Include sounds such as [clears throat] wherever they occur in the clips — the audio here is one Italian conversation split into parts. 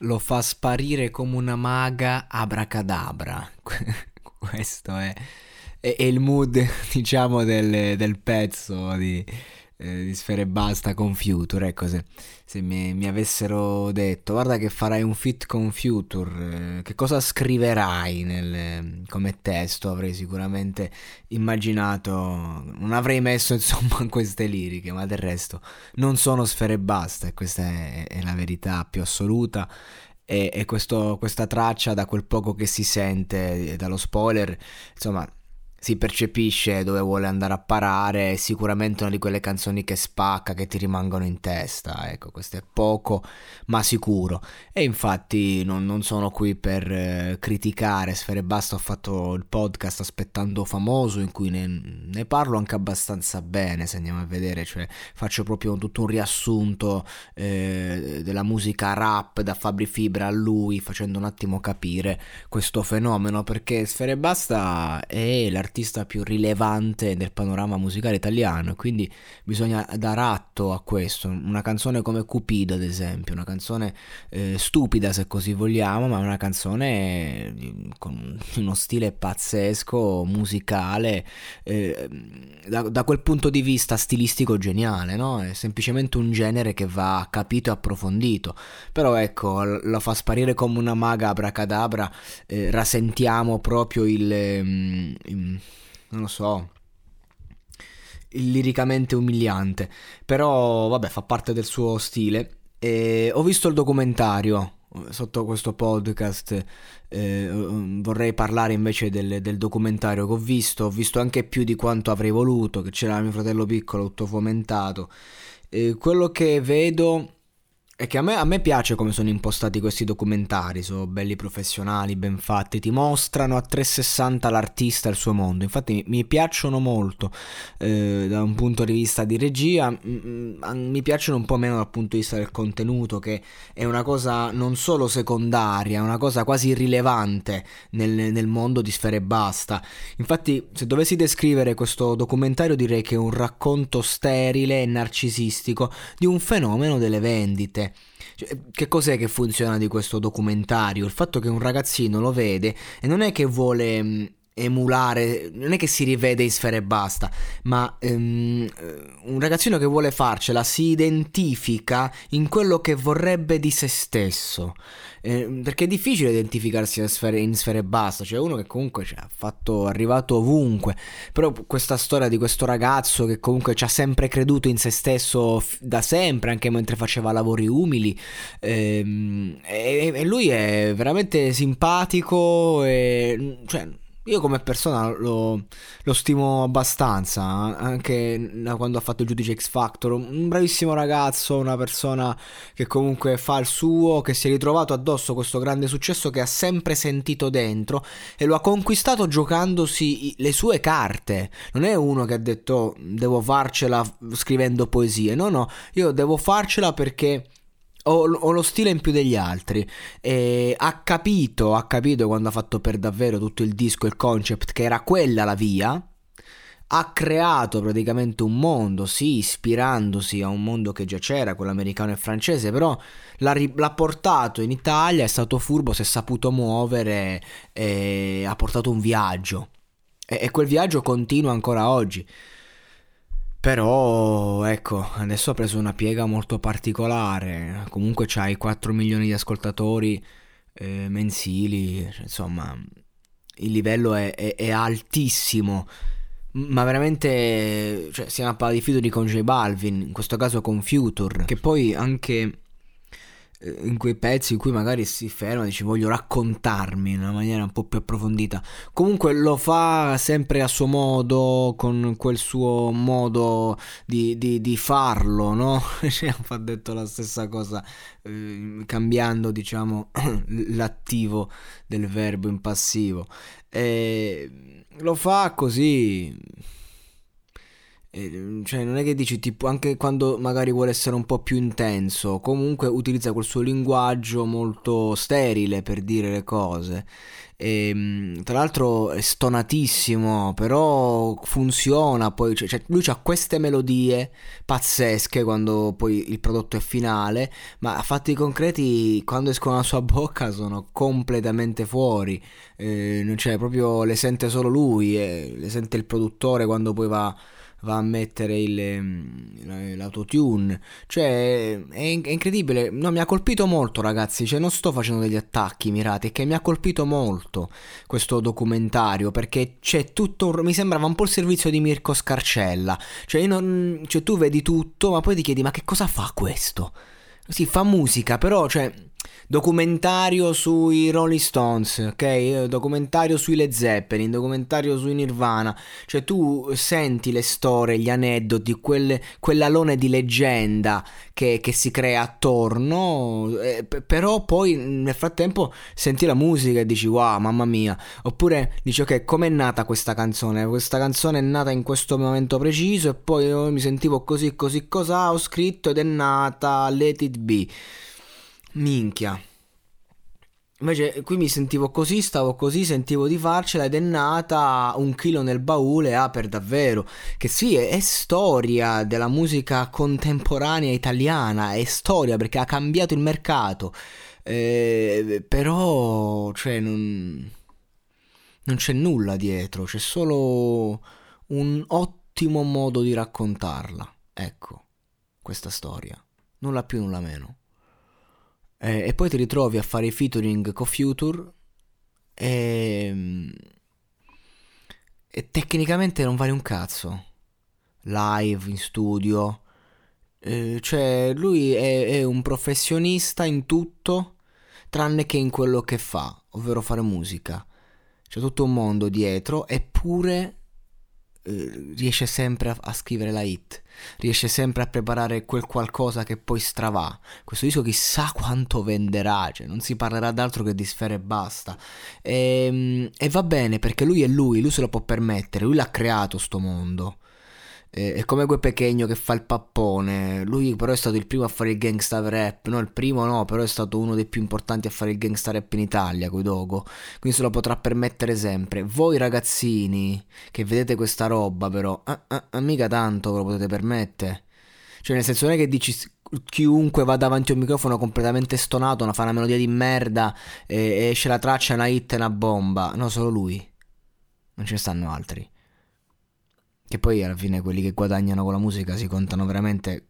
lo fa sparire come una maga abracadabra. [laughs] Questo è, è- è il mood, [laughs] diciamo, del, del pezzo di, eh, di Sfere Basta con Future. Ecco, se, se mi, mi avessero detto, guarda che farai un fit con Future, eh, che cosa scriverai nel- come testo? Avrei sicuramente immaginato, non avrei messo [laughs] insomma queste liriche, ma del resto non sono Sfere Basta, e questa è, è la verità più assoluta. E, e questo- questa traccia, da quel poco che si sente eh, dallo spoiler, insomma, si percepisce dove vuole andare a parare. È sicuramente una di quelle canzoni che spacca, che ti rimangono in testa. Ecco, questo è poco, ma sicuro. E infatti non, non sono qui per eh, criticare Sfere Basta. Ho fatto il podcast Aspettando Famoso, in cui ne, ne parlo anche abbastanza bene. Se andiamo a vedere, cioè faccio proprio tutto un riassunto eh, della musica rap da Fabri Fibra a lui, facendo un attimo capire questo fenomeno. Perché Sfere Basta è l'artista più rilevante del panorama musicale italiano, e quindi bisogna dar atto a questo. Una canzone come Cupido, ad esempio, una canzone eh, stupida se così vogliamo, ma una canzone eh, con uno stile pazzesco, musicale, eh, da, da quel punto di vista stilistico geniale, no? È semplicemente un genere che va capito e approfondito. Però ecco, lo fa sparire come una maga abracadabra, eh, rasentiamo proprio il... il- non lo so, liricamente umiliante. Però, vabbè, fa parte del suo stile. E ho visto il documentario eh, sotto questo podcast. eh, vorrei parlare invece del, del documentario che ho visto. Ho visto anche più di quanto avrei voluto. Che c'era mio fratello piccolo, tutto fomentato. E quello che vedo è che a me, a me piace come sono impostati questi documentari, sono belli professionali, ben fatti, ti mostrano a 360 l'artista e il suo mondo, infatti mi, piacciono molto eh, da un punto di vista di regia, mm, mm, mi piacciono un po' meno dal punto di vista del contenuto, che è una cosa non solo secondaria, è una cosa quasi irrilevante nel, nel mondo di Sfere e Basta. Infatti se dovessi descrivere questo documentario direi che è un racconto sterile e narcisistico di un fenomeno delle vendite. Cioè, che cos'è che funziona di questo documentario? Il fatto che un ragazzino lo vede e non è che vuole emulare, non è che si rivede in sfera e basta, ma eh, un ragazzino che vuole farcela si identifica in quello che vorrebbe di se stesso. Eh, perché è difficile identificarsi in sfere, in sfere e basta, cioè uno che comunque cioè, ha fatto, è arrivato ovunque, però questa storia di questo ragazzo che comunque ci ha sempre creduto in se stesso f- da sempre, anche mentre faceva lavori umili, ehm, e, e lui è veramente simpatico, e, cioè, io come persona lo, lo stimo abbastanza, anche quando ha fatto il giudice X Factor, un bravissimo ragazzo, una persona che comunque fa il suo, che si è ritrovato addosso questo grande successo che ha sempre sentito dentro e lo ha conquistato giocandosi le sue carte. Non è uno che ha detto "Oh, devo farcela scrivendo poesie, no no, io devo farcela perché o, o, lo stile in più degli altri. E ha capito, ha capito quando ha fatto per davvero tutto il disco, il concept, che era quella la via. Ha creato praticamente un mondo, sì, ispirandosi a un mondo che già c'era, quello americano e francese, però l'ha, l'ha portato in Italia, è stato furbo, si è saputo muovere e ha portato un viaggio. E, e quel viaggio continua ancora oggi. Però, ecco, adesso ha preso una piega molto particolare. Comunque c'hai 4 milioni di ascoltatori eh, mensili. Cioè, insomma, il livello è, è, è altissimo. Ma veramente, cioè, stiamo a parlare di featuring con J Balvin, in questo caso con Future, che poi anche in quei pezzi in cui magari si ferma e dice voglio raccontarmi in una maniera un po' più approfondita. Comunque lo fa sempre a suo modo, con quel suo modo di, di, di farlo, no? [laughs] Ha detto la stessa cosa, eh, cambiando diciamo [clears throat] l'attivo del verbo in passivo. E lo fa così cioè, non è che dici tipo anche quando magari vuole essere un po' più intenso, comunque utilizza quel suo linguaggio molto sterile per dire le cose. E, ehm, tra l'altro è stonatissimo, però funziona. Poi, cioè, cioè lui ha queste melodie pazzesche quando poi il prodotto è finale, ma a fatti concreti, quando escono dalla sua bocca, sono completamente fuori. Eh, cioè, proprio le sente solo lui, eh, le sente il produttore quando poi va va a mettere il, ehm, l'autotune. Cioè, è, è, incredibile. No, mi ha colpito molto, ragazzi. Cioè, non sto facendo degli attacchi mirati, è che mi ha colpito molto questo documentario. Perché c'è tutto. Mi sembrava un po' il servizio di Mirko Scarcella. Cioè, non, cioè tu vedi tutto, ma poi ti chiedi: ma che cosa fa questo? Sì, fa musica, però, cioè documentario sui Rolling Stones, ok? Documentario sui Led Zeppelin, documentario sui Nirvana. Cioè tu senti le storie, gli aneddoti, quel, quell'alone di leggenda che, che si crea attorno, eh, però poi nel frattempo senti la musica e dici wow, mamma mia. Oppure dici ok, com'è nata questa canzone? Questa canzone è nata in questo momento preciso e poi io mi sentivo così, così, cosa ho scritto ed è nata Let It Be. Minchia. Invece qui mi sentivo così, stavo così, sentivo di farcela ed è nata un chilo nel baule, ah per davvero, che sì, è, è, storia della musica contemporanea italiana, è storia perché ha cambiato il mercato, eh, però cioè non, non c'è nulla dietro, c'è solo un ottimo modo di raccontarla, ecco, questa storia, nulla più, nulla meno. Eh, e poi ti ritrovi a fare i featuring con Future e, e tecnicamente non vale un cazzo. Live, in studio. Eh, cioè, lui è, è un professionista in tutto, tranne che in quello che fa, ovvero fare musica. C'è tutto un mondo dietro, eppure riesce sempre a, a, scrivere la hit, riesce sempre a preparare quel qualcosa che poi stravà. Questo disco chissà quanto venderà, cioè non si parlerà d'altro che di sfere e basta. E, ehm, e va bene perché lui è lui, lui se lo può permettere, lui l'ha creato sto mondo. È come quel pechegno che fa il pappone. Lui però è stato il primo a fare il gangsta rap. No, il primo no, però è stato uno dei più importanti a fare il gangsta rap in Italia, coi Dogo. Quindi se lo potrà permettere sempre. Voi ragazzini che vedete questa roba però, ah, ah, ah, mica tanto ve lo potete permettere. Cioè nel senso non è che dici chiunque va davanti a un microfono completamente stonato, una fa una melodia di merda e esce la traccia, una hit e una bomba. No, solo lui. Non ce ne stanno altri. Che poi alla fine quelli che guadagnano con la musica si contano veramente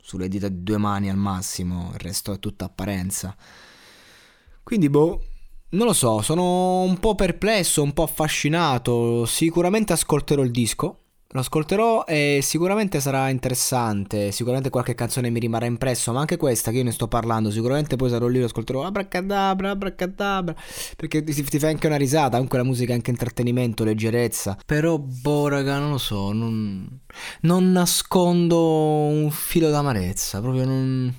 sulle dita di due mani al massimo, il resto è tutta apparenza. Quindi boh, non lo so, sono un po' perplesso, un po' affascinato, sicuramente ascolterò il disco lo ascolterò e sicuramente sarà interessante, sicuramente qualche canzone mi rimarrà impresso, ma anche questa che io ne sto parlando, sicuramente poi sarò lì lo ascolterò. Abracadabra, abracadabra, perché ti, ti fai anche una risata, comunque la musica è anche intrattenimento, leggerezza, però boh raga, non lo so, non, non nascondo un filo d'amarezza, proprio non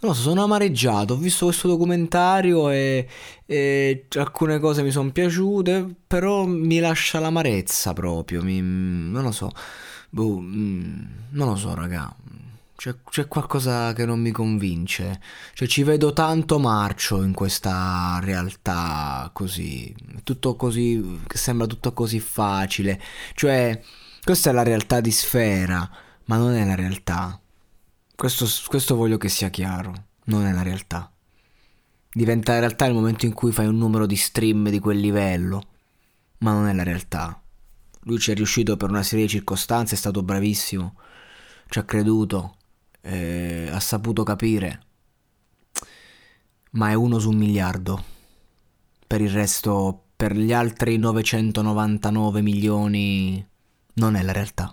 non so, sono amareggiato. Ho visto questo documentario e, e alcune cose mi sono piaciute, però mi lascia l'amarezza proprio. Mi, non lo so. Boh, mm, non lo so, raga. C'è, c'è, qualcosa che non mi convince. Cioè, ci vedo tanto marcio in questa realtà così. Tutto così. Sembra tutto così facile. Cioè, questa è la realtà di sfera, ma non è la realtà. Questo, questo voglio che sia chiaro. Non è la realtà. Diventa realtà nel momento in cui fai un numero di stream di quel livello, ma non è la realtà. Lui ci è riuscito per una serie di circostanze, è stato bravissimo, ci ha creduto eh, ha saputo capire, ma è uno su un miliardo. Per il resto, per gli altri 999 milioni, non è la realtà.